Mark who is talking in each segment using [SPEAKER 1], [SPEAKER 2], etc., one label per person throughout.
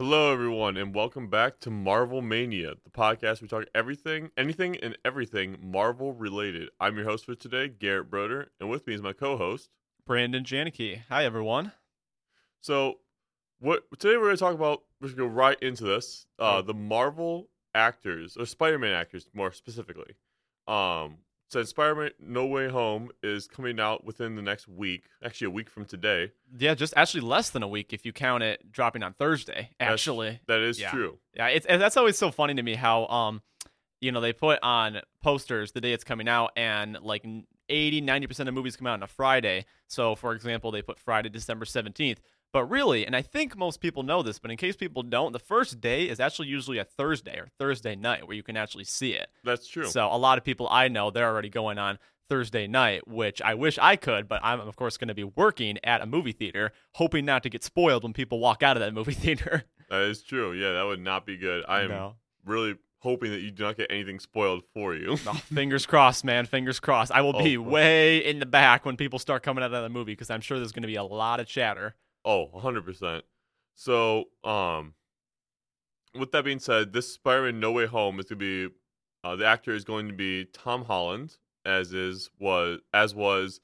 [SPEAKER 1] Hello, everyone, and welcome back to Marvel Mania, the podcast we talk everything, anything, and everything Marvel related. I'm your host for today, Garrett Broder, and with me is my co-host
[SPEAKER 2] Brandon Janicki. Hi, everyone.
[SPEAKER 1] So, what today we're going to talk about? We're going to go right into this. Uh,
[SPEAKER 2] Oh.
[SPEAKER 1] the Marvel actors, or Spider-Man actors, more specifically. Um, since Spider-Man: No Way Home is coming out within the next week, actually a week from today.
[SPEAKER 2] Yeah, just actually less than a week if you count it dropping on Thursday. Actually,
[SPEAKER 1] that is
[SPEAKER 2] Yeah.
[SPEAKER 1] true.
[SPEAKER 2] yeah, it's that's always so funny to me how um, you know, they put on posters the day it's coming out, and like 80, 90 percent of movies come out on a Friday. So, for example, they put Friday, December seventeenth. But really, and I think most people know this, but in case people don't, the first day is actually usually a Thursday or Thursday night where you can actually see it.
[SPEAKER 1] That's true.
[SPEAKER 2] So a lot of people I know they're already going on Thursday night, which I wish I could, but I'm of course going to be working at a movie theater, hoping not to get spoiled when people walk out of that movie theater.
[SPEAKER 1] that is true. Yeah, that would not be good. I am
[SPEAKER 2] No.
[SPEAKER 1] really hoping that you do not get anything spoiled for you.
[SPEAKER 2] Oh, fingers crossed, man. Fingers crossed. I will oh, be
[SPEAKER 1] Oh, well.
[SPEAKER 2] way in the back when people start coming out of the movie because I'm sure there's going to be a lot of chatter.
[SPEAKER 1] Oh, 100%. So, um, with that being said, this Spider-Man No Way Home is going to be, uh, the actor is going to be Tom Holland, as is, was, as was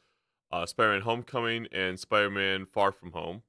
[SPEAKER 1] uh, Spider-Man Homecoming and Spider-Man Far From Home.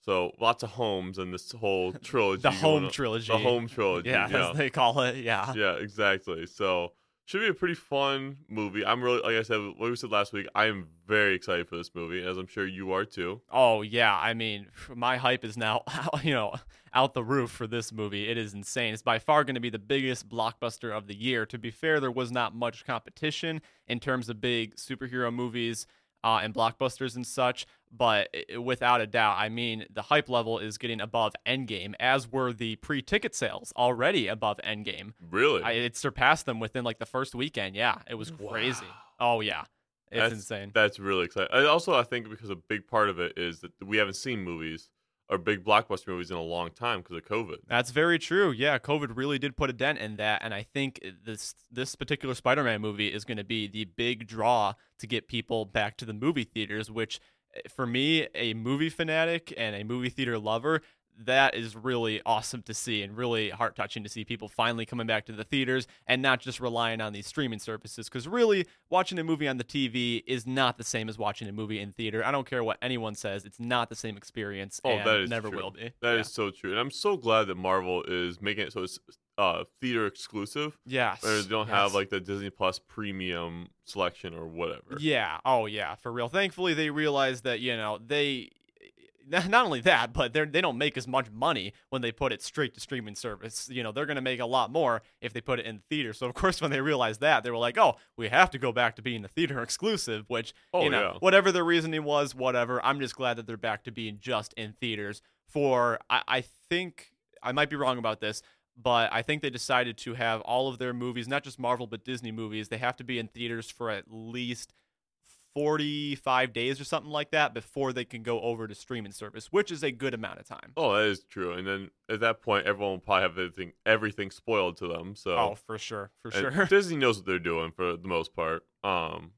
[SPEAKER 1] So, lots of homes in this whole trilogy.
[SPEAKER 2] The home trilogy.
[SPEAKER 1] The home trilogy.
[SPEAKER 2] Yeah,
[SPEAKER 1] yeah.
[SPEAKER 2] as they call it. Yeah.
[SPEAKER 1] yeah, exactly. So should be a pretty fun movie. I'm really, like I said, what we said last week. I am very excited for this movie, as I'm sure you are too.
[SPEAKER 2] Oh yeah, I mean, my hype is now, you know, out the roof for this movie. It is insane. It's by far going to be the biggest blockbuster of the year. To be fair, there was not much competition in terms of big superhero movies uh, and blockbusters and such, but without a doubt, I mean, the hype level is getting above Endgame, as were the pre-ticket sales already above Endgame.
[SPEAKER 1] Really,
[SPEAKER 2] I, it surpassed them within like the first weekend. Yeah, it was crazy. Oh yeah, it's
[SPEAKER 1] That's-
[SPEAKER 2] insane.
[SPEAKER 1] that's really exciting. I also, I think because a big part of it is that we haven't seen movies or big blockbuster movies in a long time because of COVID.
[SPEAKER 2] That's very true. Yeah, COVID really did put a dent in that, and I think this this particular Spider-Man movie is going to be the big draw to get people back to the movie theaters. Which, for me, a movie fanatic and a movie theater lover, that is really awesome to see and really heart touching to see people finally coming back to the theaters and not just relying on these streaming services. Because really, watching a movie on the TV is not the same as watching a movie in theater. I don't care what anyone says; it's not the same experience.
[SPEAKER 1] Oh,
[SPEAKER 2] and
[SPEAKER 1] that is
[SPEAKER 2] never
[SPEAKER 1] true.
[SPEAKER 2] will be.
[SPEAKER 1] That is
[SPEAKER 2] yeah.
[SPEAKER 1] so true, and I'm so glad that Marvel is making it so it's uh, theater exclusive.
[SPEAKER 2] Yes.
[SPEAKER 1] Or they don't have like the Disney Plus premium selection or whatever.
[SPEAKER 2] Yeah. Oh, yeah. For real. Thankfully, they realized that you know they not only that, but they they don't make as much money when they put it straight to streaming service. You know, they're going to make a lot more if they put it in the theater. So of course, when they realized that, they were like, "Oh, we have to go back to being a theater exclusive." Which
[SPEAKER 1] Oh,
[SPEAKER 2] you know,
[SPEAKER 1] yeah.
[SPEAKER 2] whatever the reasoning was, whatever. I'm just glad that they're back to being just in theaters. For I, I think I might be wrong about this. But I think they decided to have all of their movies, not just Marvel, but Disney movies, they have to be in theaters for at least 45 days or something like that before they can go over to streaming service, which is a good amount of time.
[SPEAKER 1] Oh, that is true. And then at that point, everyone will probably have everything everything spoiled to them. So
[SPEAKER 2] Oh, for sure, for
[SPEAKER 1] And
[SPEAKER 2] sure.
[SPEAKER 1] Disney knows what they're doing for the most part. Um,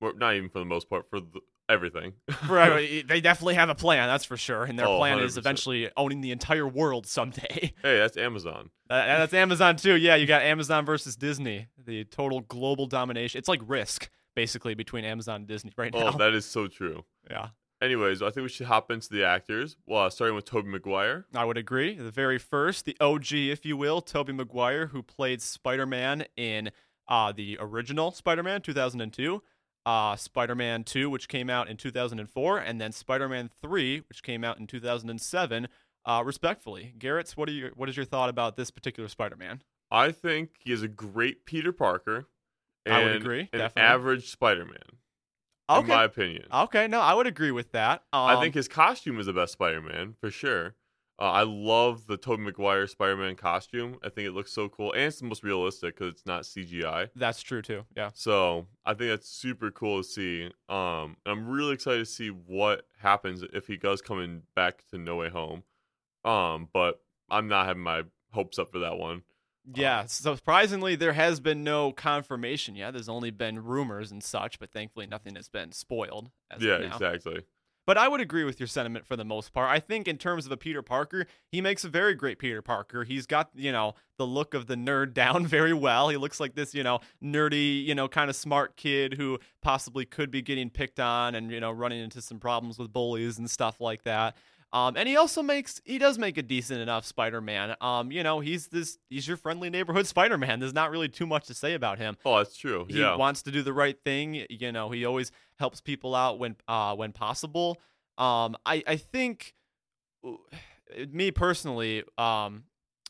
[SPEAKER 1] not even for the most part for the, everything.
[SPEAKER 2] Right, they definitely have a plan, that's for sure. And their
[SPEAKER 1] Oh,
[SPEAKER 2] plan is
[SPEAKER 1] 100%.
[SPEAKER 2] eventually owning the entire world someday.
[SPEAKER 1] hey, that's Amazon.
[SPEAKER 2] Uh, that's Amazon too. Yeah, you got Amazon versus Disney, the total global domination. It's like Risk, basically, between Amazon and Disney right now.
[SPEAKER 1] Oh, that is so true.
[SPEAKER 2] yeah.
[SPEAKER 1] Anyways, I think we should hop into the actors. Well, uh, starting with Tobey Maguire.
[SPEAKER 2] I would agree. The very first, the OG, if you will, Tobey Maguire, who played Spider-Man in uh, the original Spider-Man 2002, uh, Spider-Man 2, which came out in 2004, and then Spider-Man 3, which came out in 2007. Uh, respectfully, Garrett's, what are your what is your thought about this particular Spider-Man?
[SPEAKER 1] I think he is a great Peter Parker. And
[SPEAKER 2] I would agree,
[SPEAKER 1] An
[SPEAKER 2] definitely.
[SPEAKER 1] average Spider-Man, in my opinion.
[SPEAKER 2] okay, no, I would agree with that. Um,
[SPEAKER 1] I think his costume is the best Spider-Man for sure. Uh, I love the Tobey Maguire Spider-Man costume. I think it looks so cool, and it's the most realistic because it's not CGI.
[SPEAKER 2] that's true too. Yeah.
[SPEAKER 1] So I think that's super cool to see. Um, I'm really excited to see what happens if he does come in back to No Way Home. Um, but I'm not having my hopes up for that one.
[SPEAKER 2] Yeah, surprisingly, there has been no confirmation yet. There's only been rumors and such, but thankfully, nothing has been spoiled. As
[SPEAKER 1] yeah, exactly.
[SPEAKER 2] But I would agree with your sentiment for the most part. I think in terms of a Peter Parker, he makes a very great Peter Parker. He's got, you know, the look of the nerd down very well. He looks like this, you know, nerdy, you know, kind of smart kid who possibly could be getting picked on and, you know, running into some problems with bullies and stuff like that. Um, and he also makes he does make a decent enough Spider-Man. Um, you know, he's this he's your friendly neighborhood Spider-Man. There's not really too much to say about him.
[SPEAKER 1] Oh, that's true.
[SPEAKER 2] He
[SPEAKER 1] yeah.
[SPEAKER 2] wants to do the right thing. You know, he always helps people out when uh when possible. Um, I I think me personally, um,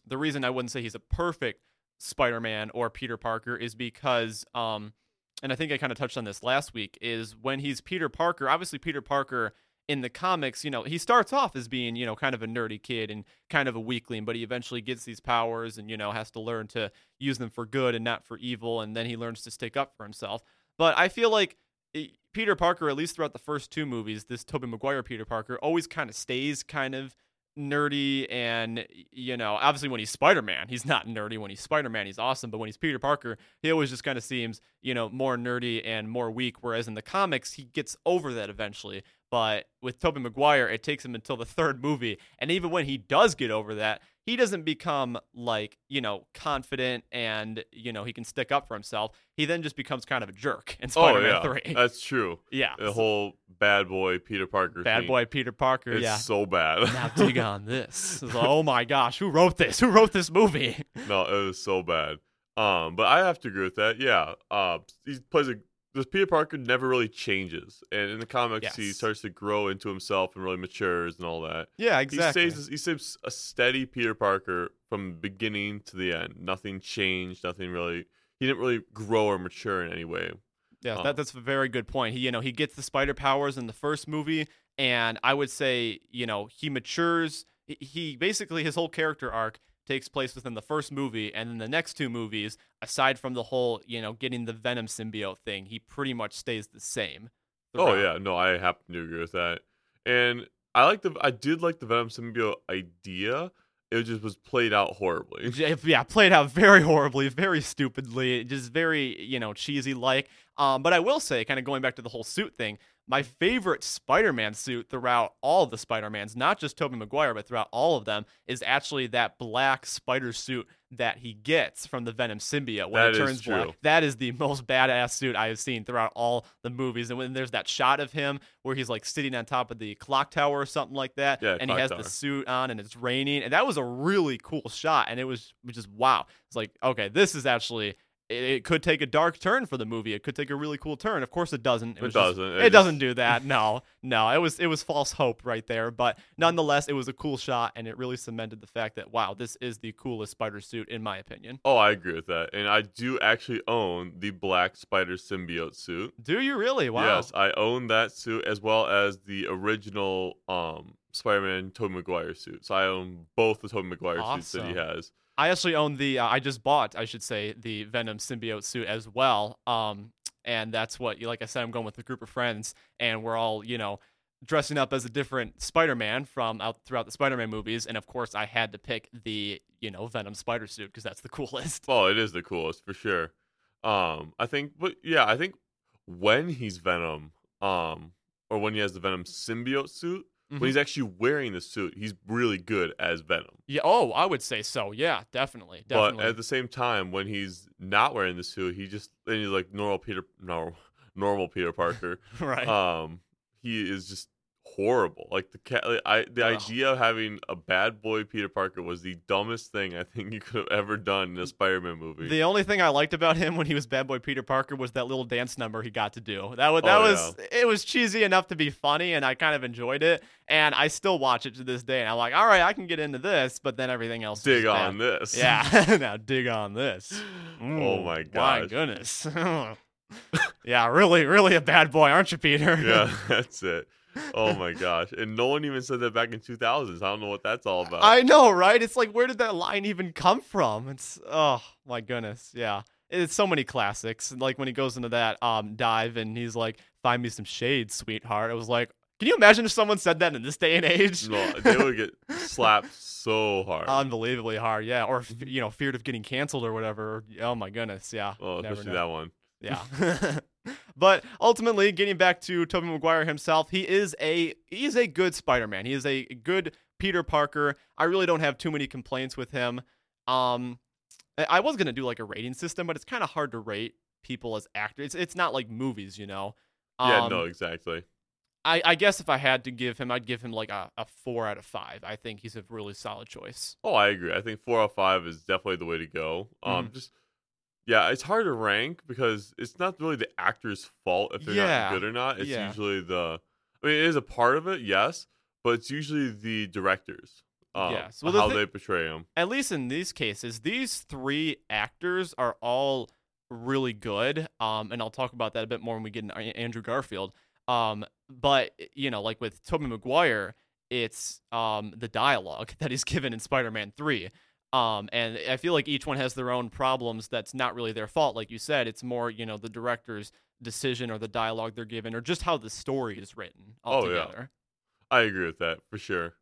[SPEAKER 2] the reason I wouldn't say he's a perfect Spider-Man or Peter Parker is because um, and I think I kind of touched on this last week is when he's Peter Parker. Obviously, Peter Parker in the comics, you know, he starts off as being, you know, kind of a nerdy kid and kind of a weakling, but he eventually gets these powers and, you know, has to learn to use them for good and not for evil. And then he learns to stick up for himself. But I feel like eh, Peter Parker, at least throughout the first two movies, this Tobey Maguire Peter Parker always kind of stays kind of nerdy and you know obviously when he's spider-man he's not nerdy when he's spider-man he's awesome but when he's peter parker he always just kind of seems you know more nerdy and more weak whereas in the comics he gets over that eventually but with Tobey Maguire, it takes him until the third movie. And even when he does get over that, he doesn't become like, you know, confident and, you know, he can stick up for himself. He then just becomes kind of a jerk in Spider Man
[SPEAKER 1] oh, yeah.
[SPEAKER 2] 3.
[SPEAKER 1] That's true.
[SPEAKER 2] Yeah.
[SPEAKER 1] The whole bad boy Peter Parker
[SPEAKER 2] Bad
[SPEAKER 1] thing.
[SPEAKER 2] boy Peter Parker,
[SPEAKER 1] It's
[SPEAKER 2] yeah.
[SPEAKER 1] so bad.
[SPEAKER 2] now dig on this. Like, oh my gosh, who wrote this? Who wrote this movie?
[SPEAKER 1] no, it was so bad. Um, but I have to agree with that. Yeah. Uh, he plays a this Peter Parker never really changes, and in the comics, he starts to grow into himself and really matures and all that.
[SPEAKER 2] Yeah, exactly.
[SPEAKER 1] He stays he stays a steady Peter Parker from beginning to the end. Nothing changed. Nothing really. He didn't really grow or mature in any way.
[SPEAKER 2] Yeah,
[SPEAKER 1] Um,
[SPEAKER 2] that, that's a very good point. He, you know, he gets the spider powers in the first movie, and I would say, you know, he matures. He, he basically his whole character arc takes place within the first movie, and then the next two movies, aside from the whole, you know, getting the Venom symbiote thing, he pretty much stays the same.
[SPEAKER 1] Oh yeah, no, I happen to agree with that. And I like the I did like the Venom symbiote idea. It just was played out horribly.
[SPEAKER 2] Yeah, played out very horribly, very stupidly, just very you know cheesy like. Um, but I will say, kind of going back to the whole suit thing, my favorite Spider-Man suit throughout all the Spider-Mans, not just Tobey Maguire, but throughout all of them, is actually that black spider suit that he gets from the Venom symbiote when
[SPEAKER 1] That
[SPEAKER 2] it turns black. That is the most badass suit I have seen throughout all the movies. And when there's that shot of him where he's like sitting on top of the clock tower or something like that,
[SPEAKER 1] Yeah,
[SPEAKER 2] and he has
[SPEAKER 1] tower.
[SPEAKER 2] the suit on and it's raining, and that was a really cool shot. And it was just wow. It's like okay, this is actually. It, it could take a dark turn for the movie. It could take a really cool turn. Of course, it doesn't.
[SPEAKER 1] It
[SPEAKER 2] just-
[SPEAKER 1] doesn't. It
[SPEAKER 2] It,
[SPEAKER 1] just-
[SPEAKER 2] doesn't do that. No, no. It was it was false hope right there. But nonetheless, it was a cool shot, and it really cemented the fact that wow, this is the coolest spider suit in my opinion.
[SPEAKER 1] Oh, I agree with that. And I do actually own the black spider symbiote suit.
[SPEAKER 2] Do you really? Wow.
[SPEAKER 1] Yes, I own that suit as well as the original um Spider-Man Tobey Maguire suit. So I own both the Tobey Maguire suits that he has.
[SPEAKER 2] I actually own the. Uh, I just bought, I should say, the Venom symbiote suit as well. Um, and that's what, like I said, I'm going with a group of friends, and we're all, you know, dressing up as a different Spider-Man from out throughout the Spider-Man movies. And of course, I had to pick the, you know, Venom spider suit because that's the coolest.
[SPEAKER 1] Well, it is the coolest for sure. Um, I think, but yeah, I think when he's Venom, um, or when he has the Venom symbiote suit,
[SPEAKER 2] Mhm.
[SPEAKER 1] when he's actually wearing the suit, he's really good as Venom.
[SPEAKER 2] Yeah. Oh, I would say so. Yeah, definitely, definitely.
[SPEAKER 1] But at the same time, when he's not wearing the suit, he just and he's like normal Peter, normal, normal Peter Parker.
[SPEAKER 2] right.
[SPEAKER 1] um, he is just horrible. Like the cat, like, I the idea of having a bad boy Peter Parker was the dumbest thing I think you could have ever done in a Spider-Man movie.
[SPEAKER 2] The only thing I liked about him when he was Bad Boy Peter Parker was that little dance number he got to do. That was that
[SPEAKER 1] Oh,
[SPEAKER 2] was it was cheesy enough to be funny, and I kind of enjoyed it. And I still watch it to this day. And I'm like, all right, I can get into this, but then everything else.
[SPEAKER 1] Dig on
[SPEAKER 2] bad.
[SPEAKER 1] this.
[SPEAKER 2] Yeah, now dig on this.
[SPEAKER 1] Oh
[SPEAKER 2] Ooh,
[SPEAKER 1] my
[SPEAKER 2] My goodness. yeah, really, really a bad boy, aren't you, Peter?
[SPEAKER 1] yeah, that's it. Oh my gosh. And no one even said that back in 2000s. I don't know what that's all about.
[SPEAKER 2] I know, right? It's like, where did that line even come from? It's oh my goodness, yeah. It's so many classics. Like when he goes into that um dive and he's like, "Find me some shade, sweetheart." I was like, can you imagine if someone said that in this day and age?
[SPEAKER 1] no, they would get slapped so hard.
[SPEAKER 2] Unbelievably hard, yeah. Or you know, feared of getting canceled or whatever. Oh my goodness, yeah.
[SPEAKER 1] oh, especially that one.
[SPEAKER 2] Yeah. but ultimately, getting back to Tobey Maguire himself, he is a he is a good Spider-Man. He is a good Peter Parker. I really don't have too many complaints with him. Um, I was gonna do like a rating system, but it's kind of hard to rate people as actors. It's, it's not like movies, you know. Um,
[SPEAKER 1] yeah, no, exactly.
[SPEAKER 2] I, I guess if I had to give him, I'd give him like a, a four out of five. I think he's a really solid choice.
[SPEAKER 1] Oh, I agree. I think four out of five is definitely the way to go. Um,
[SPEAKER 2] Mhm.
[SPEAKER 1] just yeah, it's hard to rank because it's not really the actor's fault if they're
[SPEAKER 2] Yeah.
[SPEAKER 1] not good or not. It's
[SPEAKER 2] Yeah.
[SPEAKER 1] usually the. I mean, it is a part of it, yes, but it's usually the directors. Um,
[SPEAKER 2] Yes. Well, the
[SPEAKER 1] how
[SPEAKER 2] thi-
[SPEAKER 1] they portray them.
[SPEAKER 2] At least in these cases, these three actors are all really good. Um, and I'll talk about that a bit more when we get into Andrew Garfield. Um, but you know, like with Tobey Maguire, it's um the dialogue that he's given in Spider-Man Three. Um, and I feel like each one has their own problems. That's not really their fault, like you said. It's more, you know, the director's decision or the dialogue they're given, or just how the story is written
[SPEAKER 1] Oh, yeah. I agree with that for sure.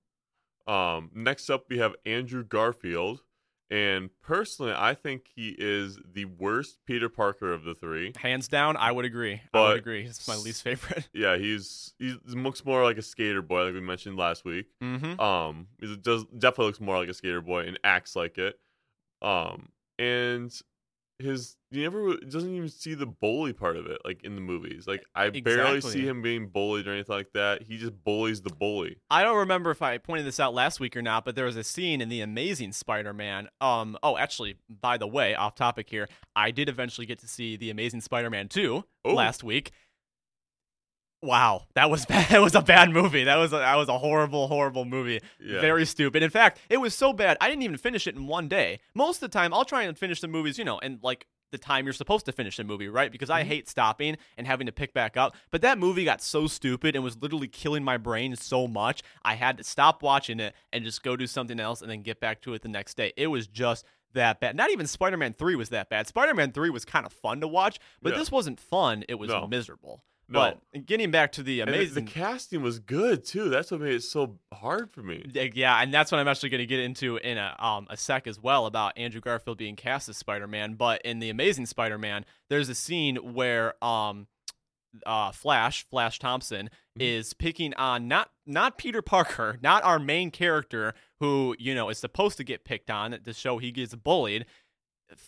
[SPEAKER 1] Um, next up, we have Andrew Garfield, and personally, I think he is the worst Peter Parker of the three.
[SPEAKER 2] Hands down, I would agree. I would agree. He's my least favorite.
[SPEAKER 1] Yeah, he's he looks more like a skater boy, like we mentioned last week.
[SPEAKER 2] mm-hmm.
[SPEAKER 1] Um, he does definitely looks more like a skater boy and acts like it. Um, and his you never doesn't even see the bully part of it, like in the movies. Like I barely see him being bullied or anything like that. He just bullies the bully.
[SPEAKER 2] I don't remember if I pointed this out last week or not, but there was a scene in the Amazing Spider-Man. Um, oh, actually, by the way, off topic here, I did eventually get to see the Amazing Spider-Man 2
[SPEAKER 1] Oh.
[SPEAKER 2] last week. Wow, that was bad. That was a bad movie. That was a, that was a horrible, horrible movie.
[SPEAKER 1] Yeah.
[SPEAKER 2] Very stupid. In fact, it was so bad I didn't even finish it in one day. Most of the time, I'll try and finish the movies, you know, and like the time you're supposed to finish a movie, right? Because I
[SPEAKER 1] Mhm.
[SPEAKER 2] hate stopping and having to pick back up. But that movie got so stupid and was literally killing my brain so much, I had to stop watching it and just go do something else and then get back to it the next day. It was just that bad. Not even Spider-Man 3 was that bad. Spider-Man 3 was kind of fun to watch, but
[SPEAKER 1] Yeah.
[SPEAKER 2] this wasn't fun. It was
[SPEAKER 1] No.
[SPEAKER 2] miserable.
[SPEAKER 1] No.
[SPEAKER 2] But getting back to the amazing
[SPEAKER 1] the casting was good too. That's what made it so hard for me.
[SPEAKER 2] Yeah, Yeah, and that's what I'm actually going to get into in a um a sec as well about Andrew Garfield being cast as Spider-Man. But in the Amazing Spider-Man, there's a scene where um uh Flash Flash Thompson
[SPEAKER 1] Mhm.
[SPEAKER 2] is picking on not not Peter Parker, not our main character who you know is supposed to get picked on to show he gets bullied.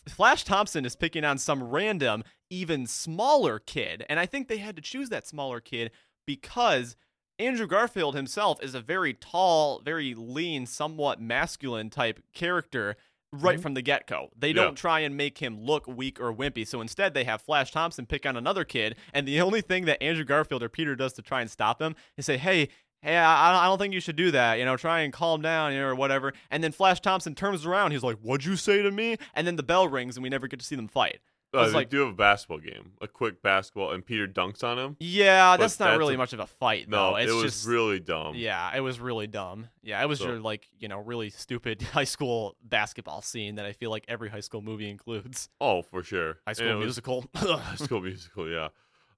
[SPEAKER 2] Flash Thompson is picking on some random, even smaller kid, and I think they had to choose that smaller kid because Andrew Garfield himself is a very tall, very lean, somewhat masculine type character right
[SPEAKER 1] Mhm.
[SPEAKER 2] from the get go. They
[SPEAKER 1] Yeah.
[SPEAKER 2] don't try and make him look weak or wimpy. So instead, they have Flash Thompson pick on another kid. And the only thing that Andrew Garfield or Peter does to try and stop him is say, hey, Hey, I, I don't think you should do that. You know, try and calm down, you know, or whatever. And then Flash Thompson turns around. He's like, "What'd you say to me?" And then the bell rings, and we never get to see them fight.
[SPEAKER 1] Uh, they
[SPEAKER 2] like-
[SPEAKER 1] do have a basketball game, a quick basketball, and Peter dunks on him.
[SPEAKER 2] Yeah, that's not
[SPEAKER 1] that's
[SPEAKER 2] really
[SPEAKER 1] a-
[SPEAKER 2] much of a fight,
[SPEAKER 1] No,
[SPEAKER 2] though. It's
[SPEAKER 1] it was
[SPEAKER 2] just
[SPEAKER 1] really dumb.
[SPEAKER 2] Yeah, it was really dumb. Yeah, it was
[SPEAKER 1] So-
[SPEAKER 2] your like you know really stupid high school basketball scene that I feel like every high school movie includes.
[SPEAKER 1] Oh, for sure.
[SPEAKER 2] High school
[SPEAKER 1] it was-
[SPEAKER 2] musical.
[SPEAKER 1] High School Musical, yeah.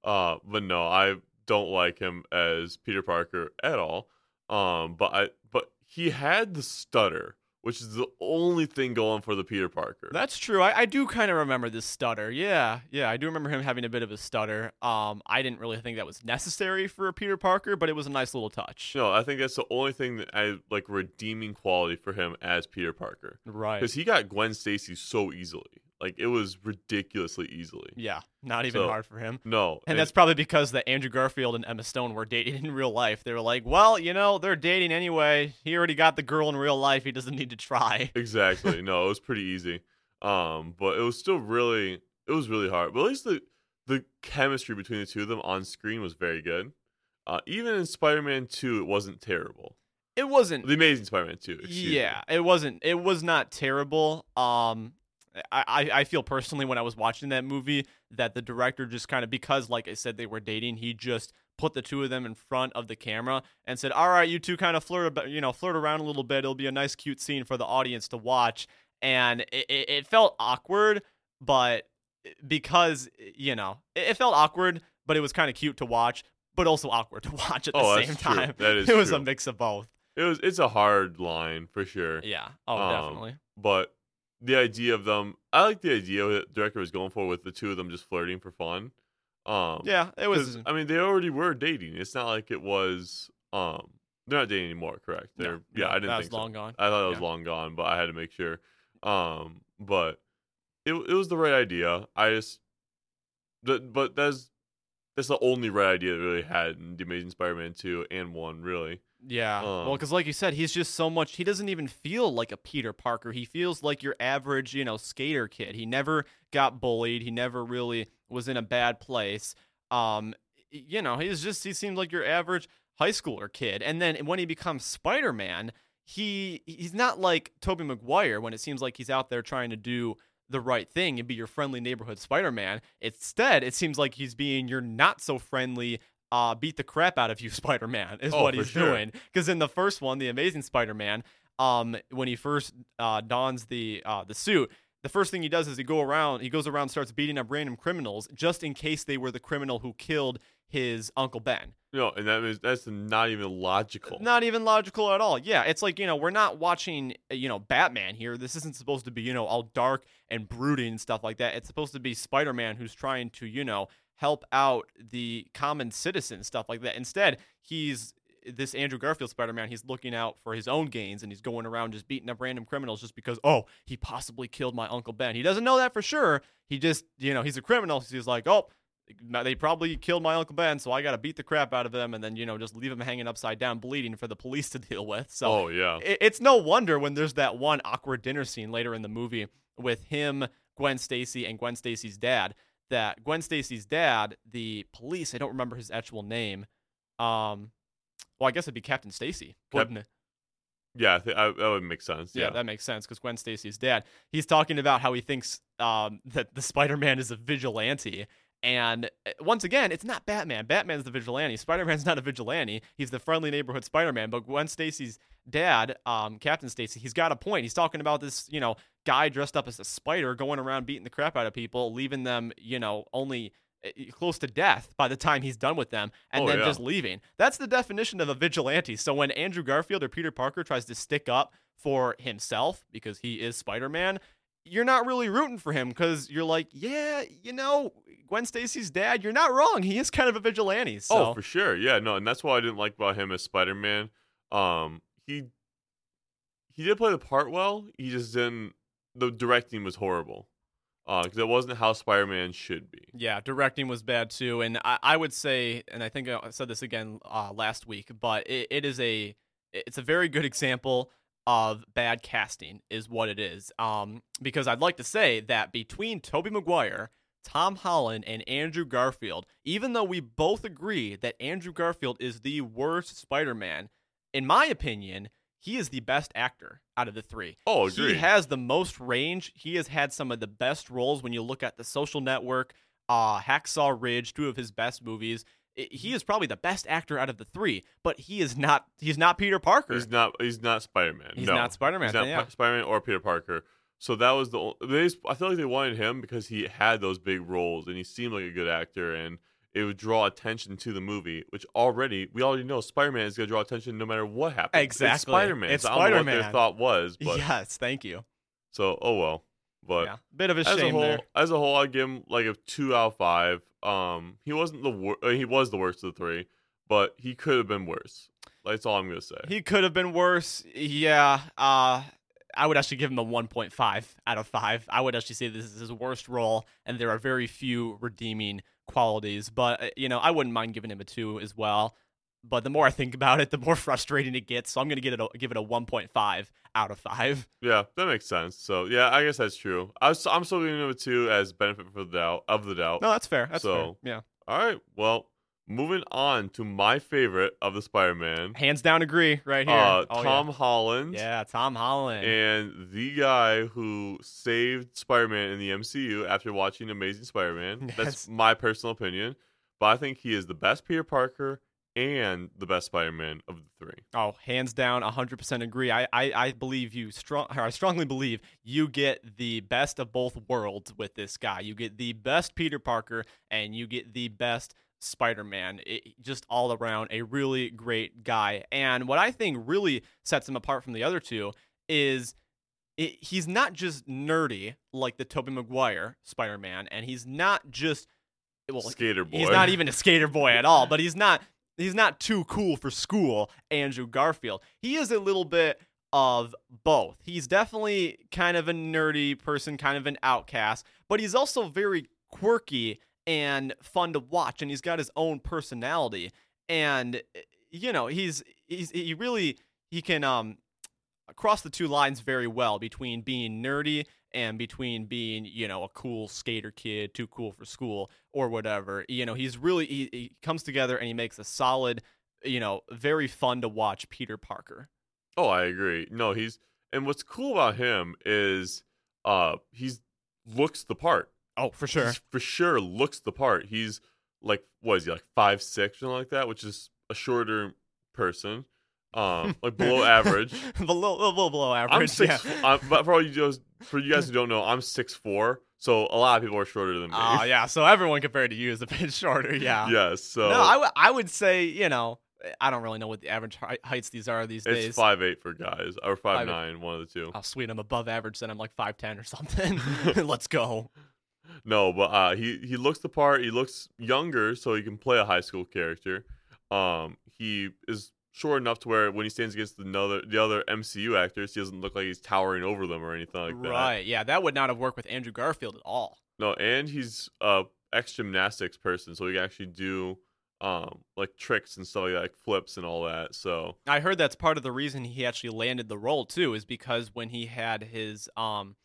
[SPEAKER 1] Uh, but no, I don't like him as Peter Parker at all. Um, but I but he had the stutter, which is the only thing going for the Peter Parker.
[SPEAKER 2] That's true. I, I do kind of remember this stutter. Yeah, yeah, I do remember him having a bit of a stutter. Um, I didn't really think that was necessary for a Peter Parker, but it was a nice little touch.
[SPEAKER 1] no, I think that's the only thing that I like redeeming quality for him as Peter Parker
[SPEAKER 2] Right.
[SPEAKER 1] because he got Gwen Stacy so easily. Like it was ridiculously easily.
[SPEAKER 2] Yeah, not even
[SPEAKER 1] So-
[SPEAKER 2] hard for him.
[SPEAKER 1] No,
[SPEAKER 2] And that's probably because that Andrew Garfield and Emma Stone were dating in real life. They were like, well, you know, they're dating anyway. He already got the girl in real life. He doesn't need to try.
[SPEAKER 1] exactly. No, it was pretty easy. Um, but it was still really it was really hard. But at least the the chemistry between the two of them on screen was very good. Uh, even in Spider-Man 2, it wasn't terrible.
[SPEAKER 2] It wasn't.
[SPEAKER 1] The Amazing Spider-Man 2. excuse me.
[SPEAKER 2] yeah, it wasn't. It was not terrible. Um, I, I feel personally when I was watching that movie that the director just kind of because like I said they were dating, he just put the two of them in front of the camera and said, "All right, you two kind of flirt, about, you know, flirt around a little bit. It'll be a nice, cute scene for the audience to watch." And it, it, it felt awkward, but because you know, it, it felt awkward, but it was kind of cute to watch, but also awkward to watch at the
[SPEAKER 1] Oh,
[SPEAKER 2] same
[SPEAKER 1] that's true.
[SPEAKER 2] time.
[SPEAKER 1] That is
[SPEAKER 2] it was a mix of both.
[SPEAKER 1] It was it's a hard line for sure.
[SPEAKER 2] Yeah. Oh,
[SPEAKER 1] Um,
[SPEAKER 2] definitely.
[SPEAKER 1] But the idea of them I like the idea that the director was going for with the two of them just flirting for fun. Um,
[SPEAKER 2] Yeah, it was.
[SPEAKER 1] I mean, they already were dating. It's not like it was. Um, they're not dating anymore, correct? They're yeah.
[SPEAKER 2] no,
[SPEAKER 1] I didn't
[SPEAKER 2] that
[SPEAKER 1] think
[SPEAKER 2] was
[SPEAKER 1] so.
[SPEAKER 2] long gone.
[SPEAKER 1] I thought it was
[SPEAKER 2] Yeah.
[SPEAKER 1] long gone, but I had to make sure. Um, but it it was the right idea. I just, but but that's that's the only right idea that really had in the Amazing Spider-Man two and one really.
[SPEAKER 2] Yeah. well,
[SPEAKER 1] Um,
[SPEAKER 2] because like you said, he's just so much. He doesn't even feel like a Peter Parker. He feels like your average, you know, skater kid. He never got bullied. He never really was in a bad place. Um, you know, he's just he seems like your average high schooler kid. And then when he becomes Spider Man, he he's not like Tobey Maguire when it seems like he's out there trying to do the right thing and be your friendly neighborhood Spider-Man. Instead, it seems like he's being your not so friendly uh, beat the crap out of you Spider-Man is
[SPEAKER 1] Oh,
[SPEAKER 2] what he's
[SPEAKER 1] sure.
[SPEAKER 2] doing. Because in the first one, the Amazing Spider-Man, um, when he first uh, dons the uh, the suit, the first thing he does is he go around, he goes around, and starts beating up random criminals just in case they were the criminal who killed his uncle Ben.
[SPEAKER 1] No, and that is that's not even logical.
[SPEAKER 2] Not even logical at all. Yeah, it's like, you know, we're not watching, you know, Batman here. This isn't supposed to be, you know, all dark and brooding and stuff like that. It's supposed to be Spider Man who's trying to, you know, help out the common citizen, stuff like that. Instead, he's this Andrew Garfield Spider Man, he's looking out for his own gains and he's going around just beating up random criminals just because, oh, he possibly killed my Uncle Ben. He doesn't know that for sure. He just, you know, he's a criminal. So he's like, oh, they probably killed my uncle Ben, so I got to beat the crap out of them, and then you know just leave him hanging upside down, bleeding for the police to deal with. So
[SPEAKER 1] oh yeah,
[SPEAKER 2] it- it's no wonder when there's that one awkward dinner scene later in the movie with him, Gwen Stacy, and Gwen Stacy's dad. That Gwen Stacy's dad, the police, I don't remember his actual name. Um, well, I guess it'd be Captain Stacy,
[SPEAKER 1] Cap-
[SPEAKER 2] it?
[SPEAKER 1] yeah. I think I, that would make sense.
[SPEAKER 2] Yeah,
[SPEAKER 1] Yeah,
[SPEAKER 2] that makes sense because Gwen Stacy's dad. He's talking about how he thinks um, that the Spider-Man is a vigilante, and uh, once again, it's not Batman. Batman's the vigilante. Spider-Man's not a vigilante. He's the friendly neighborhood Spider-Man. But Gwen Stacy's dad, um, Captain Stacy, he's got a point. He's talking about this, you know, guy dressed up as a spider going around beating the crap out of people, leaving them, you know, only uh, close to death by the time he's done with them and
[SPEAKER 1] Oh,
[SPEAKER 2] then
[SPEAKER 1] yeah.
[SPEAKER 2] just leaving. That's the definition of a vigilante. So when Andrew Garfield or Peter Parker tries to stick up for himself because he is Spider-Man, you're not really rooting for him because you're like, yeah, you know, Gwen Stacy's dad, you're not wrong. He is kind of a vigilante. So
[SPEAKER 1] Oh, for sure. Yeah, no, and that's what I didn't like about him as Spider Man. Um, he he did play the part well. He just didn't. The directing was horrible. Uh, because it wasn't how Spider Man should be.
[SPEAKER 2] Yeah, directing was bad too, and I, I would say, and I think I said this again uh, last week, but it, it is a it's a very good example of bad casting, is what it is. Um, because I'd like to say that between Tobey Maguire, Tom Holland, and Andrew Garfield, even though we both agree that Andrew Garfield is the worst Spider-Man, in my opinion, he is the best actor out of the three.
[SPEAKER 1] Oh,
[SPEAKER 2] He has the most range. He has had some of the best roles when you look at The Social Network, uh, Hacksaw Ridge, two of his best movies. I- he is probably the best actor out of the three, but he is not. He's not Peter Parker.
[SPEAKER 1] He's not. He's not Spider Man.
[SPEAKER 2] He's
[SPEAKER 1] no.
[SPEAKER 2] not Spider-Man,
[SPEAKER 1] He's not
[SPEAKER 2] yeah.
[SPEAKER 1] Spider Man or Peter Parker. So that was the. They, I feel like they wanted him because he had those big roles and he seemed like a good actor and it would draw attention to the movie, which already we already know Spider Man is going to draw attention no matter what happens.
[SPEAKER 2] Exactly.
[SPEAKER 1] It's Spider Man.
[SPEAKER 2] It's
[SPEAKER 1] so don't what their thought was, but
[SPEAKER 2] yes, thank you.
[SPEAKER 1] so oh well. But
[SPEAKER 2] yeah, bit of a
[SPEAKER 1] as a
[SPEAKER 2] shame
[SPEAKER 1] whole,
[SPEAKER 2] there.
[SPEAKER 1] as a whole, I'd give him like a two out of five. Um, he wasn't the wor- uh, he was the worst of the three, but he could have been worse. That's all I'm gonna say.
[SPEAKER 2] He could have been worse. Yeah. Uh, I would actually give him a 1.5 out of 5. I would actually say this is his worst role, and there are very few redeeming qualities. But, uh, you know, I wouldn't mind giving him a 2 as well. But the more I think about it, the more frustrating it gets. So I'm to give it a, give it a 1.5 out of 5.
[SPEAKER 1] Yeah, that makes sense. So yeah, I guess that's true. I was, I'm still giving it a two as benefit for the doubt of the doubt.
[SPEAKER 2] No, that's fair. That's
[SPEAKER 1] So-
[SPEAKER 2] fair. Yeah.
[SPEAKER 1] All right, well, moving on to my favorite of the Spider-Man,
[SPEAKER 2] Hands down agree right here.
[SPEAKER 1] uh,
[SPEAKER 2] Oh,
[SPEAKER 1] Tom
[SPEAKER 2] Yeah.
[SPEAKER 1] Holland,
[SPEAKER 2] yeah, Tom Holland.
[SPEAKER 1] and the guy who saved Spider-Man in the MCU after watching Amazing Spider-Man.
[SPEAKER 2] Yes.
[SPEAKER 1] That's my personal opinion, but I think he is the best Peter Parker and the best Spider-Man of the three.
[SPEAKER 2] Oh, hands down, 100% agree. I, I, I believe you strong. Or I strongly believe you get the best of both worlds with this guy. You get the best Peter Parker, and you get the best Spider-Man. It, just all around a really great guy. And what I think really sets him apart from the other two is. It, he's not just nerdy like the Tobey Maguire Spider-Man, and he's not just well,
[SPEAKER 1] Skater boy.
[SPEAKER 2] He's not even a skater boy at all, but he's not he's not too cool for school, Andrew Garfield. He is a little bit of both. He's definitely kind of a nerdy person, kind of an outcast, but he's also very quirky and fun to watch and he's got his own personality. And you know, he's he's he really he can um cross the two lines very well between being nerdy and between being you know a cool skater kid too cool for school or whatever you know he's really he, he comes together and he makes a solid you know very fun to watch peter parker
[SPEAKER 1] Oh, I agree. No, he's and what's cool about him is uh he's looks the part.
[SPEAKER 2] Oh for sure
[SPEAKER 1] He's for sure looks the part. He's like what is he like five six or something like that, which is a shorter person, um, like below average.
[SPEAKER 2] below, below below average
[SPEAKER 1] I'm six.
[SPEAKER 2] yeah.
[SPEAKER 1] I'm, but for all you just for you guys who don't know, I'm six four. So a lot of people are shorter than me.
[SPEAKER 2] Oh yeah, so everyone compared to you is a bit shorter. Yeah.
[SPEAKER 1] yes. So
[SPEAKER 2] No, I, w- I would say you know I don't really know what the average hei- heights these are these days.
[SPEAKER 1] it's five eight for guys or five
[SPEAKER 2] Five-
[SPEAKER 1] nine, one of the two.
[SPEAKER 2] Oh sweet, I'm above average. Then I'm like five ten or something. Let's go.
[SPEAKER 1] No, but uh, he he looks the part. He looks younger, so he can play a high school character. Um, he is short enough to where when he stands against another the other MCU actors, he doesn't look like he's towering over them or anything like that.
[SPEAKER 2] right? Yeah, that would not have worked with Andrew Garfield at all.
[SPEAKER 1] No, and he's a ex gymnastics person, so he can actually do um like tricks and stuff like that, like flips and all that. So
[SPEAKER 2] I heard that's part of the reason he actually landed the role too, is because when he had his um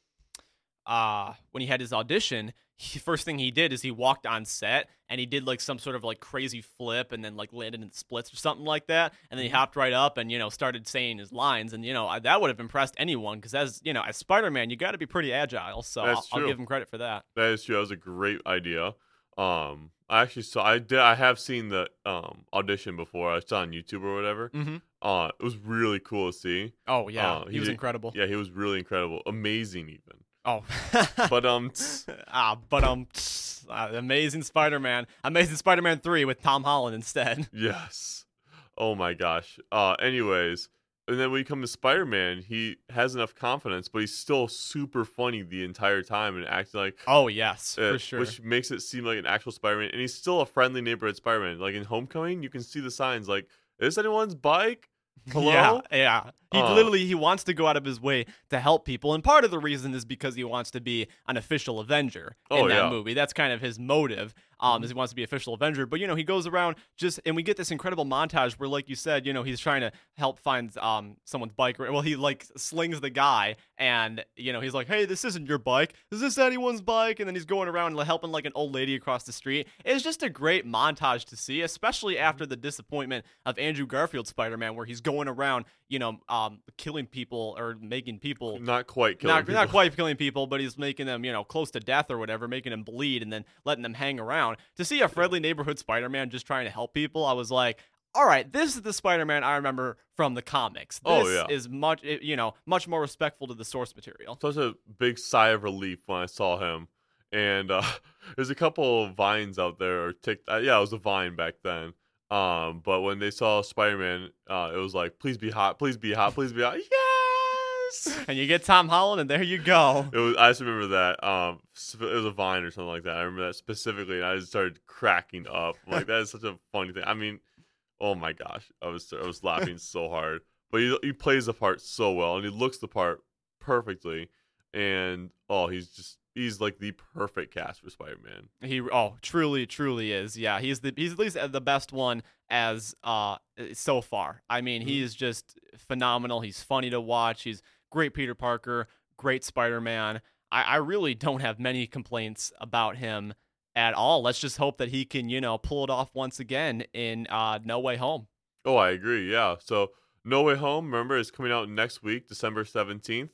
[SPEAKER 2] uh when he had his audition, he, first thing he did is he walked on set and he did like some sort of like crazy flip and then like landed in splits or something like that, and then he
[SPEAKER 1] Mhm.
[SPEAKER 2] hopped right up and you know started saying his lines, and you know I, that would have impressed anyone because as you know as Spider Man, you got to be pretty agile, so I'll, I'll give him credit for that.
[SPEAKER 1] that is true. That was a great idea. Um, I actually saw. I did. I have seen the um audition before. I saw on YouTube or whatever.
[SPEAKER 2] Mm-hmm.
[SPEAKER 1] Uh, it was really cool to see.
[SPEAKER 2] Oh yeah,
[SPEAKER 1] Uh,
[SPEAKER 2] he,
[SPEAKER 1] he
[SPEAKER 2] was
[SPEAKER 1] did-
[SPEAKER 2] incredible.
[SPEAKER 1] Yeah, he was really incredible, amazing even.
[SPEAKER 2] Oh,
[SPEAKER 1] But um,
[SPEAKER 2] ah, but um, uh, Amazing Spider-Man, Amazing Spider-Man three with Tom Holland instead.
[SPEAKER 1] yes. Oh my gosh. Uh, anyways, and then when you come to Spider Man, he has enough confidence, but he's still super funny the entire time and acting like.
[SPEAKER 2] Oh yes,
[SPEAKER 1] uh,
[SPEAKER 2] for sure.
[SPEAKER 1] Which makes it seem like an actual Spider Man, and he's still a friendly neighborhood Spider Man. Like in Homecoming, you can see the signs like, "Is anyone's bike?" Hello?
[SPEAKER 2] Yeah, yeah. He
[SPEAKER 1] Uh.
[SPEAKER 2] literally he wants to go out of his way to help people, and part of the reason is because he wants to be an official Avenger in
[SPEAKER 1] Oh,
[SPEAKER 2] that
[SPEAKER 1] yeah.
[SPEAKER 2] Movie. That's kind of his motive. Um, is he wants to be official Avenger. But you know, he goes around just, and we get this incredible montage where, like you said, you know, he's trying to help find um someone's bike. Well, he like slings the guy, and you know, he's like, "Hey, this isn't your bike. Is this anyone's bike?" And then he's going around helping like an old lady across the street. It's just a great montage to see, especially after the disappointment of Andrew Garfield's Spider-Man, where he's going around, you know, um, killing people or making people
[SPEAKER 1] Not quite killing
[SPEAKER 2] not,
[SPEAKER 1] people.
[SPEAKER 2] not quite killing people, but he's making them, you know, close to death or whatever, making them bleed and then letting them hang around. To see a friendly neighborhood Spider-Man just trying to help people, I was like, all right, this is the Spider-Man I remember from the comics. This
[SPEAKER 1] Oh, yeah.
[SPEAKER 2] is much, eh, you know, much more respectful to the source material.
[SPEAKER 1] such a big sigh of relief when I saw him. And uh, there's a couple of vines out there, or tick. Uh, yeah, it was a vine back then. Um, but when they saw Spider-Man, uh, it was like, "Please be hot, please be hot, please be hot." Yes.
[SPEAKER 2] And you get Tom Holland, and there you go.
[SPEAKER 1] It was. I just remember that. Um, it was a vine or something like that. I remember that specifically, and I just started cracking up. Like that is such a funny thing. I mean, oh my gosh, I was I was laughing so hard. But he he plays the part so well, and he looks the part perfectly. And oh, he's just he's like the perfect cast for Spider-Man.
[SPEAKER 2] He oh truly truly is yeah he's the he's at least the best one as uh so far. I mean he
[SPEAKER 1] Mhm.
[SPEAKER 2] is just phenomenal. He's funny to watch. He's great Peter Parker, great Spider Man. I, I really don't have many complaints about him at all. Let's just hope that he can you know pull it off once again in uh No Way Home.
[SPEAKER 1] Oh, I agree. Yeah. So No Way Home, remember, is coming out next week, December seventeenth.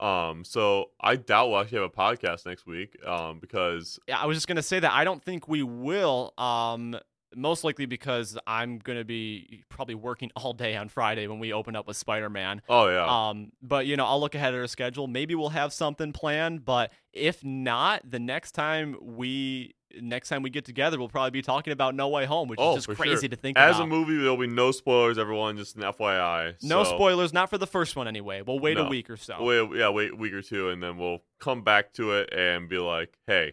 [SPEAKER 1] Um, so I doubt we'll actually have a podcast next week. Um, because
[SPEAKER 2] Yeah, I was just gonna say that I don't think we will. Um, most likely because I'm gonna be probably working all day on Friday when we open up with Spider Man.
[SPEAKER 1] oh yeah,
[SPEAKER 2] Um, but you know, I'll look ahead at our schedule. Maybe we'll have something planned, but if not, the next time we next time we get together, we'll probably be talking about No Way Home, which
[SPEAKER 1] Oh,
[SPEAKER 2] is just crazy
[SPEAKER 1] sure.
[SPEAKER 2] to think
[SPEAKER 1] as
[SPEAKER 2] about.
[SPEAKER 1] a movie, there'll be no spoilers. Everyone, just an FYI.
[SPEAKER 2] no spoilers, not for the first one anyway. We'll wait a week or so.
[SPEAKER 1] Wait, yeah, wait a week or two, and then we'll come back to it and be like, "Hey,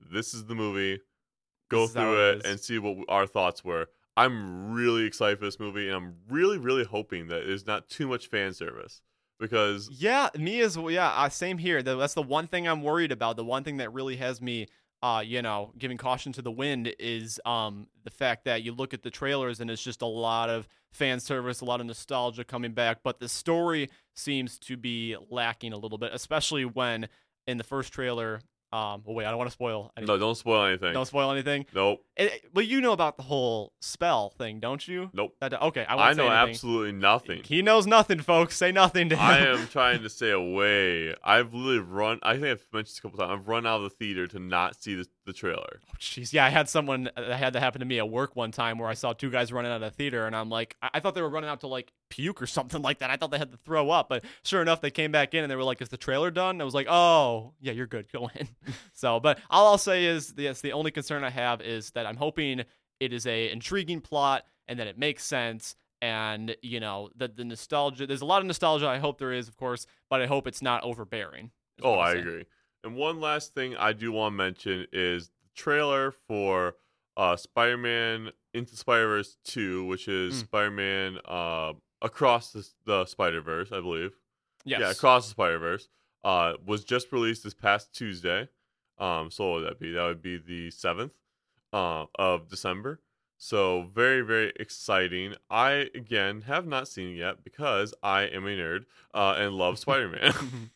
[SPEAKER 1] this is the movie. Go through
[SPEAKER 2] it
[SPEAKER 1] and see what our thoughts were. I'm really excited for this movie, and I'm really, really hoping that there's not too much fan service because
[SPEAKER 2] Yeah, me as well. Yeah, uh, same here. That's the one thing I'm worried about. The one thing that really has me, uh, you know, giving caution to the wind is um the fact that you look at the trailers and it's just a lot of fan service, a lot of nostalgia coming back, but the story seems to be lacking a little bit, especially when in the first trailer. Um, oh wait, I don't want to spoil. Anything.
[SPEAKER 1] no, don't spoil anything.
[SPEAKER 2] Don't spoil anything.
[SPEAKER 1] Nope,
[SPEAKER 2] It, but you know about the whole spell thing, don't you?
[SPEAKER 1] nope.
[SPEAKER 2] That, okay, I,
[SPEAKER 1] I
[SPEAKER 2] say
[SPEAKER 1] know
[SPEAKER 2] anything.
[SPEAKER 1] absolutely nothing.
[SPEAKER 2] He knows nothing, folks. Say nothing to him.
[SPEAKER 1] I am trying to stay away. I've literally run. I think I've mentioned this a couple times. I've run out of the theater to not see the, the trailer.
[SPEAKER 2] Oh, Jeez, yeah, I had someone uh, that had that happen to me at work one time where I saw two guys running out of the theater, and I'm like, I, I thought they were running out to like puke or something like that. I thought they had to throw up, but sure enough, they came back in and they were like, "Is the trailer done?" I was like, "Oh, yeah, you're good, go in." so, but all I'll say is, yes, the only concern I have is that I'm hoping it is a intriguing plot and that it makes sense. And you know that the nostalgia, there's a lot of nostalgia. I hope there is, of course, but I hope it's not overbearing.
[SPEAKER 1] Oh, I
[SPEAKER 2] saying.
[SPEAKER 1] agree. And one last thing I do want to mention is the trailer for uh, Spider-Man Into Spider-Verse 2, which is
[SPEAKER 2] Mm.
[SPEAKER 1] Spider-Man uh, across the, the Spider-Verse, I believe.
[SPEAKER 2] Yes.
[SPEAKER 1] Yeah, across the Spider-Verse. Uh, was just released this past Tuesday. Um, so what would that be? That would be the seventh uh, of December. So very, very exciting. I again have not seen it yet because I am a nerd uh, and love Spider-Man.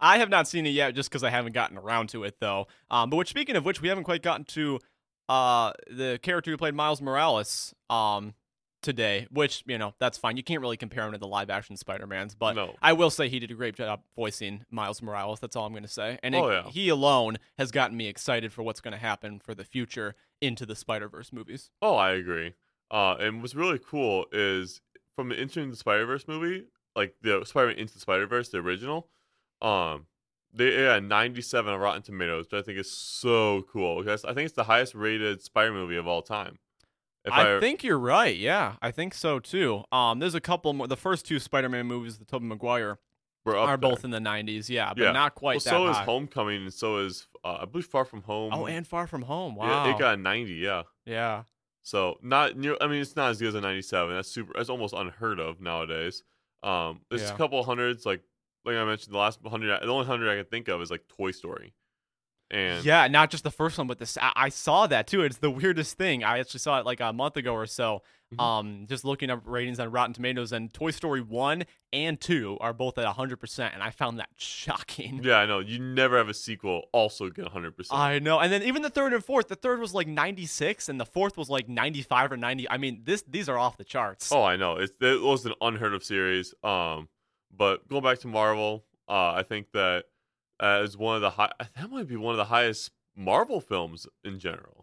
[SPEAKER 2] I have not seen it yet, just because I haven't gotten around to it, though. Um, but which, speaking of which, we haven't quite gotten to uh the character who played Miles Morales um today. Which you know that's fine. You can't really compare him to the live action Spider Mans, but
[SPEAKER 1] no.
[SPEAKER 2] I will say he did a great job voicing Miles Morales. That's all I'm going to say. And
[SPEAKER 1] Oh,
[SPEAKER 2] it-
[SPEAKER 1] yeah.
[SPEAKER 2] he alone has gotten me excited for what's going to happen for the future into the Spider Verse movies.
[SPEAKER 1] Oh, I agree. Uh, and what's really cool is from the Into the Spider Verse movie, like the Spider-Man Into the Spider Verse, the original, um, they had 97 on Rotten Tomatoes, which I think is so cool. Because I think it's the highest rated Spider movie of all time. If
[SPEAKER 2] I, think you're right. Yeah, I think so too. Um, there's a couple more. The first two Spider-Man movies, the Tobey Maguire,
[SPEAKER 1] we're there.
[SPEAKER 2] both in the 90s. Yeah, but
[SPEAKER 1] Yeah.
[SPEAKER 2] not quite
[SPEAKER 1] Well,
[SPEAKER 2] that
[SPEAKER 1] so is. Homecoming, and so is uh, I believe Far From Home.
[SPEAKER 2] Oh, and Far From Home.
[SPEAKER 1] Yeah,
[SPEAKER 2] Wow.
[SPEAKER 1] it got a 90. Yeah.
[SPEAKER 2] yeah.
[SPEAKER 1] So not near. I mean, it's not as good as a 97. That's super. That's almost unheard of nowadays. Um, there's
[SPEAKER 2] Yeah.
[SPEAKER 1] a couple hundreds like like I mentioned. The last hundred, the only hundred I can think of is like Toy Story, and
[SPEAKER 2] Yeah, not just the first one, but this. I, I saw that too. It's the weirdest thing. I actually saw it like a month ago or so.
[SPEAKER 1] Mhm.
[SPEAKER 2] Um, just looking up ratings on Rotten Tomatoes, and Toy Story one and two are both at 100, percent and I found that shocking.
[SPEAKER 1] yeah, I know you never have a sequel also get 100. percent
[SPEAKER 2] I know. And then even the third and fourth, the third was like 96 and the fourth was like 95 or 90. I mean, this these are off the charts.
[SPEAKER 1] Oh, I know. It's it was an unheard of series. Um, but going back to Marvel, uh, I think that as one of the high, that might be one of the highest Marvel films in general.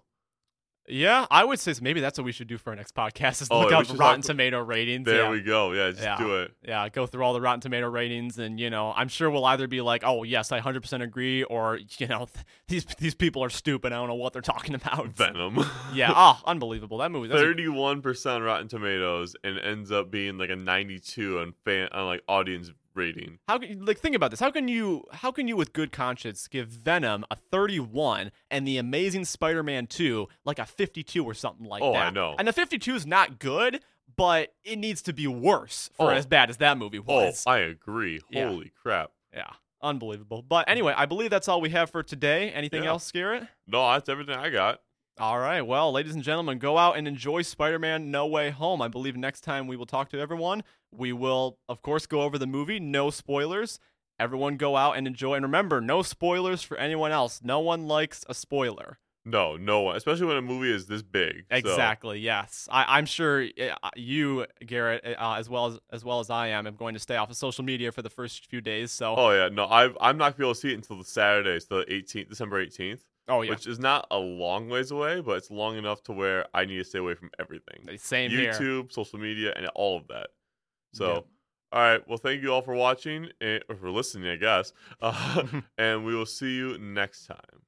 [SPEAKER 2] Yeah, I would say maybe that's what we should do for our next podcast is
[SPEAKER 1] Oh,
[SPEAKER 2] look up Rotten Tomato ratings.
[SPEAKER 1] There
[SPEAKER 2] yeah.
[SPEAKER 1] we go. Yeah, just
[SPEAKER 2] Yeah.
[SPEAKER 1] do it.
[SPEAKER 2] yeah, go through all the Rotten Tomato ratings, and you know, I'm sure we'll either be like, "Oh, yes, I 100% agree," or you know, these these people are stupid. I don't know what they're talking about.
[SPEAKER 1] Venom.
[SPEAKER 2] yeah, oh, unbelievable that movie. That's
[SPEAKER 1] Thirty-one percent Rotten Tomatoes, and ends up being like a ninety-two on fan on like audience rating.
[SPEAKER 2] how can like think about this? How can you how can you with good conscience give Venom a 31 and the Amazing Spider-Man 2 like a 52 or something like
[SPEAKER 1] Oh,
[SPEAKER 2] that?
[SPEAKER 1] I know.
[SPEAKER 2] And the 52 is not good, but it needs to be worse for
[SPEAKER 1] Oh.
[SPEAKER 2] as bad as that movie was.
[SPEAKER 1] Oh,
[SPEAKER 2] was.
[SPEAKER 1] I agree.
[SPEAKER 2] Yeah.
[SPEAKER 1] Holy crap!
[SPEAKER 2] Yeah, unbelievable. But anyway, I believe that's all we have for today. Anything
[SPEAKER 1] Yeah.
[SPEAKER 2] else, Garrett?
[SPEAKER 1] No, that's everything I got.
[SPEAKER 2] All right. Well, ladies and gentlemen, go out and enjoy Spider Man No Way Home. I believe next time we will talk to everyone, we will, of course, go over the movie. No spoilers. Everyone go out and enjoy. And remember, no spoilers for anyone else. No one likes a spoiler.
[SPEAKER 1] No, no one, especially when a movie is this big. so-
[SPEAKER 2] Exactly. Yes, I, I'm sure uh, you, Garrett, uh, as well as as well as I am, am going to stay off of social media for the first few days. So,
[SPEAKER 1] Oh yeah, no, I I'm not gonna be able to see it until the Saturday, so the 18th, December 18th,
[SPEAKER 2] oh yeah,
[SPEAKER 1] which is not a long ways away, but it's long enough to where I need to stay away from everything,
[SPEAKER 2] same here.
[SPEAKER 1] YouTube, social media, and all of that. So,
[SPEAKER 2] Yep.
[SPEAKER 1] all right, well, thank you all for watching and or for listening, I guess, uh, and we will see you next time.